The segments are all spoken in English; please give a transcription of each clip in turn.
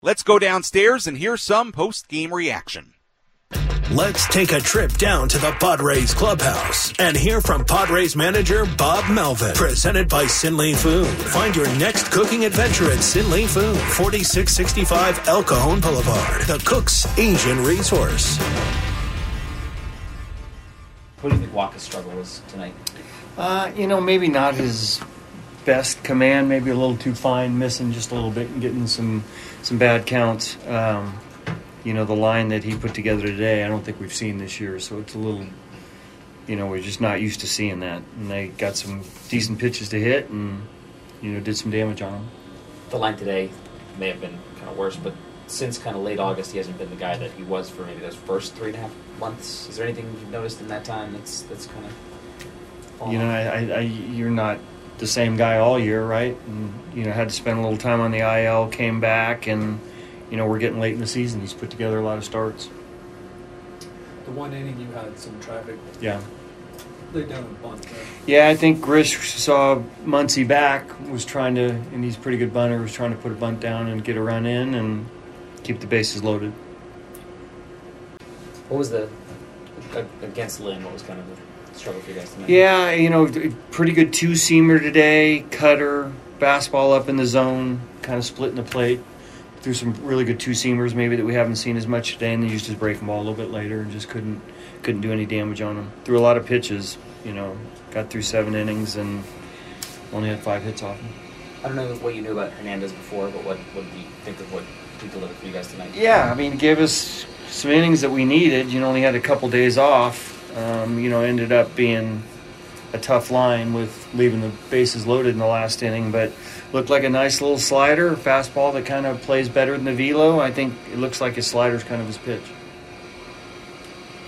Let's go downstairs and hear some post game reaction. Let's take a trip down to the Padres clubhouse and hear from Padres manager Bob Melvin. Presented by Sinley Food. Find your next cooking adventure at Sinley Food, 4665 El Cajon Boulevard, the Cook's Asian Resource. What do you think Wacha's struggle was tonight? Uh, you know, maybe not his best command, maybe a little too fine, missing just a little bit and getting some some bad counts. Um, you know, the line that he put together today, I don't think we've seen this year. So it's a little, you know, we're just not used to seeing that. And they got some decent pitches to hit and, you know, did some damage on them. The line today may have been kind of worse, but since kind of late August, he hasn't been the guy that he was for maybe those first three and a half months. Is there anything you've noticed in that time that's that's kind of you know, I, I, I, you're not the same guy all year, right? And you know, had to spend a little time on the IL, came back, and you know, we're getting late in the season. He's put together a lot of starts. The one inning you had some traffic. Yeah. Laid down a bunt. There. Yeah, I think Grish saw Muncy back, was trying to, and he's a pretty good bunter, was trying to put a bunt down and get a run in and keep the bases loaded. What was the against Lynn? What was kind of the struggle for you guys tonight? Yeah, you know, pretty good two seamer today, cutter, fastball up in the zone, kind of splitting the plate threw some really good two seamers maybe that we haven't seen as much today, and they used his breaking ball a little bit later and just couldn't couldn't do any damage on him. Threw a lot of pitches, you know, got through seven innings and only had five hits off him. I don't know what you knew about Hernandez before, but what what do you think of what he delivered for you guys tonight? Yeah, I mean, gave us some innings that we needed. You know, only had a couple days off. Um, you know, ended up being a tough line with leaving the bases loaded in the last inning, but looked like a nice little slider, fastball that kind of plays better than the velo. I think it looks like his slider's kind of his pitch.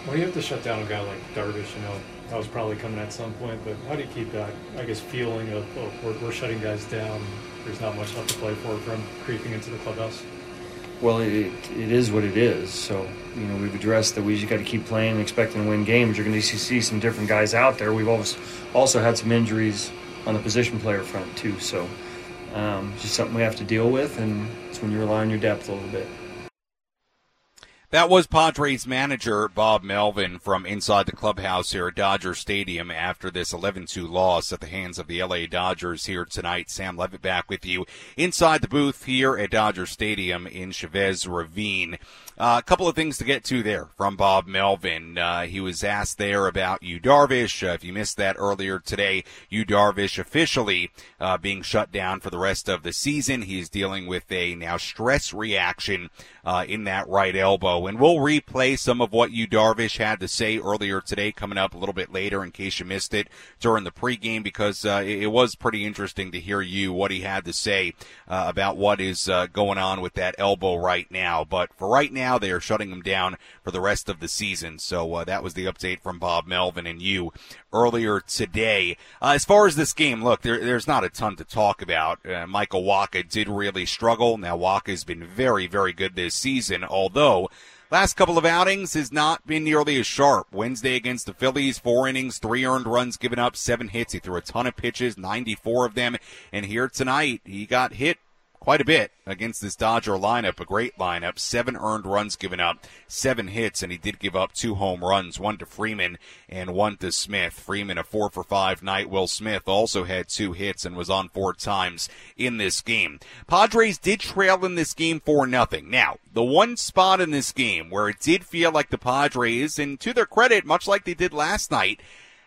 Well, you have to shut down a guy like Darvish. You know, that was probably coming at some point, but how do you keep that, I guess, feeling of, oh, we're, we're shutting guys down, there's not much left to play for from creeping into the clubhouse? Well, it, it is what it is. So, you know, we've addressed that we just got to keep playing and expecting to win games. You're going to see some different guys out there. We've always also had some injuries on the position player front, too. So, um, just something we have to deal with, and it's when you rely on your depth a little bit. That was Padres manager Bob Melvin from inside the clubhouse here at Dodger Stadium after this 11-2 loss at the hands of the LA Dodgers here tonight. Sam Levitt back with you inside the booth here at Dodger Stadium in Chavez Ravine. Uh, a couple of things to get to there from Bob Melvin. Uh, he was asked there about Yu Darvish. Uh, if you missed that earlier today, Yu Darvish officially uh, being shut down for the rest of the season. He's dealing with a now stress reaction uh, in that right elbow. And we'll replay some of what Yu Darvish had to say earlier today, coming up a little bit later in case you missed it during the pregame, because uh, it, it, was pretty interesting to hear Yu what he had to say about what is going on with that elbow right now. But for right now, they are shutting him down for the rest of the season. So uh, that was the update from Bob Melvin and Yu earlier today. Uh, as far as this game, look, there, there's not a ton to talk about. Uh, Michael Wacha did really struggle. Now Wacha has been very, very good this season, although last couple of outings has not been nearly as sharp. Wednesday against the Phillies, four innings, three earned runs given up, seven hits. He threw a ton of pitches, 94 of them. And here tonight, he got hit quite a bit against this Dodger lineup. A great lineup. Seven earned runs given up, seven hits, and he did give up two home runs, one to Freeman and one to Smith. Freeman a four for five night. Will Smith also had two hits and was on four times in this game. Padres did trail in this game for nothing. Now, the one spot in this game where it did feel like the Padres, and to their credit, much like they did last night,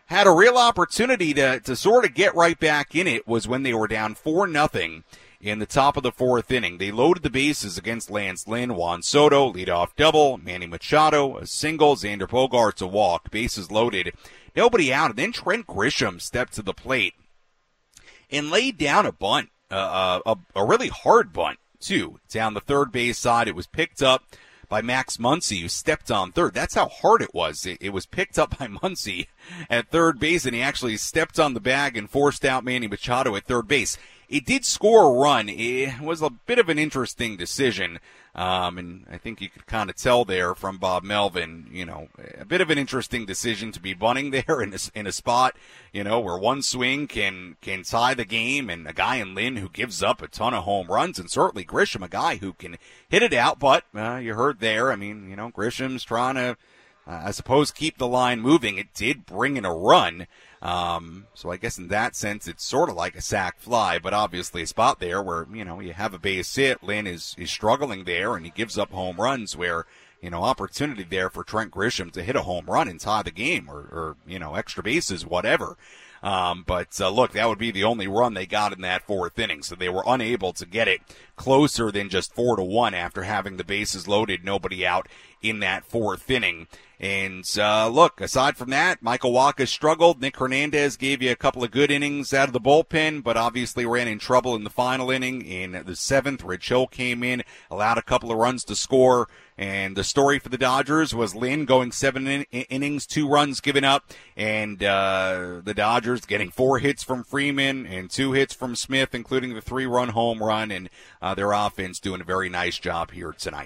had a real opportunity to, to sort of get right back in it was when they were down four nothing in the top of the fourth inning. They loaded the bases against Lance Lynn, Juan Soto, leadoff double, Manny Machado, a single, Xander Bogaerts a walk, bases loaded, nobody out. And then Trent Grisham stepped to the plate and laid down a bunt, uh, a, a really hard bunt too, down the third base side. It was picked up by Max Muncy, who stepped on third. That's how hard it was. It, it, was picked up by Muncy at third base, and he actually stepped on the bag and forced out Manny Machado at third base it did score a run. It was a bit of an interesting decision. Um, and I think you could kind of tell there from Bob Melvin, you know, a bit of an interesting decision to be bunting there in a, in a spot, you know, where one swing can, can tie the game and a guy in Lynn who gives up a ton of home runs and certainly Grisham, a guy who can hit it out. But, uh, you heard there, I mean, you know, Grisham's trying to, I suppose keep the line moving. It did bring in a run. Um, so I guess in that sense, it's sort of like a sac fly, but obviously a spot there where, you know, you have a base hit. Lynn is, is struggling there and he gives up home runs where, you know, opportunity there for Trent Grisham to hit a home run and tie the game or, or you know, extra bases, whatever. Um, but uh, look, that would be the only run they got in that fourth inning, so they were unable to get it closer than just four to one after having the bases loaded, nobody out in that fourth inning. And uh, look, aside from that, Michael Wacha struggled. Nick Hernandez gave you a couple of good innings out of the bullpen, but obviously ran in trouble in the final inning. In the seventh, Rich Hill came in, allowed a couple of runs to score. And the story for the Dodgers was Lynn going seven in- innings, two runs given up, and uh, the Dodgers getting four hits from Freeman and two hits from Smith, including the three-run home run, and uh, their offense doing a very nice job here tonight.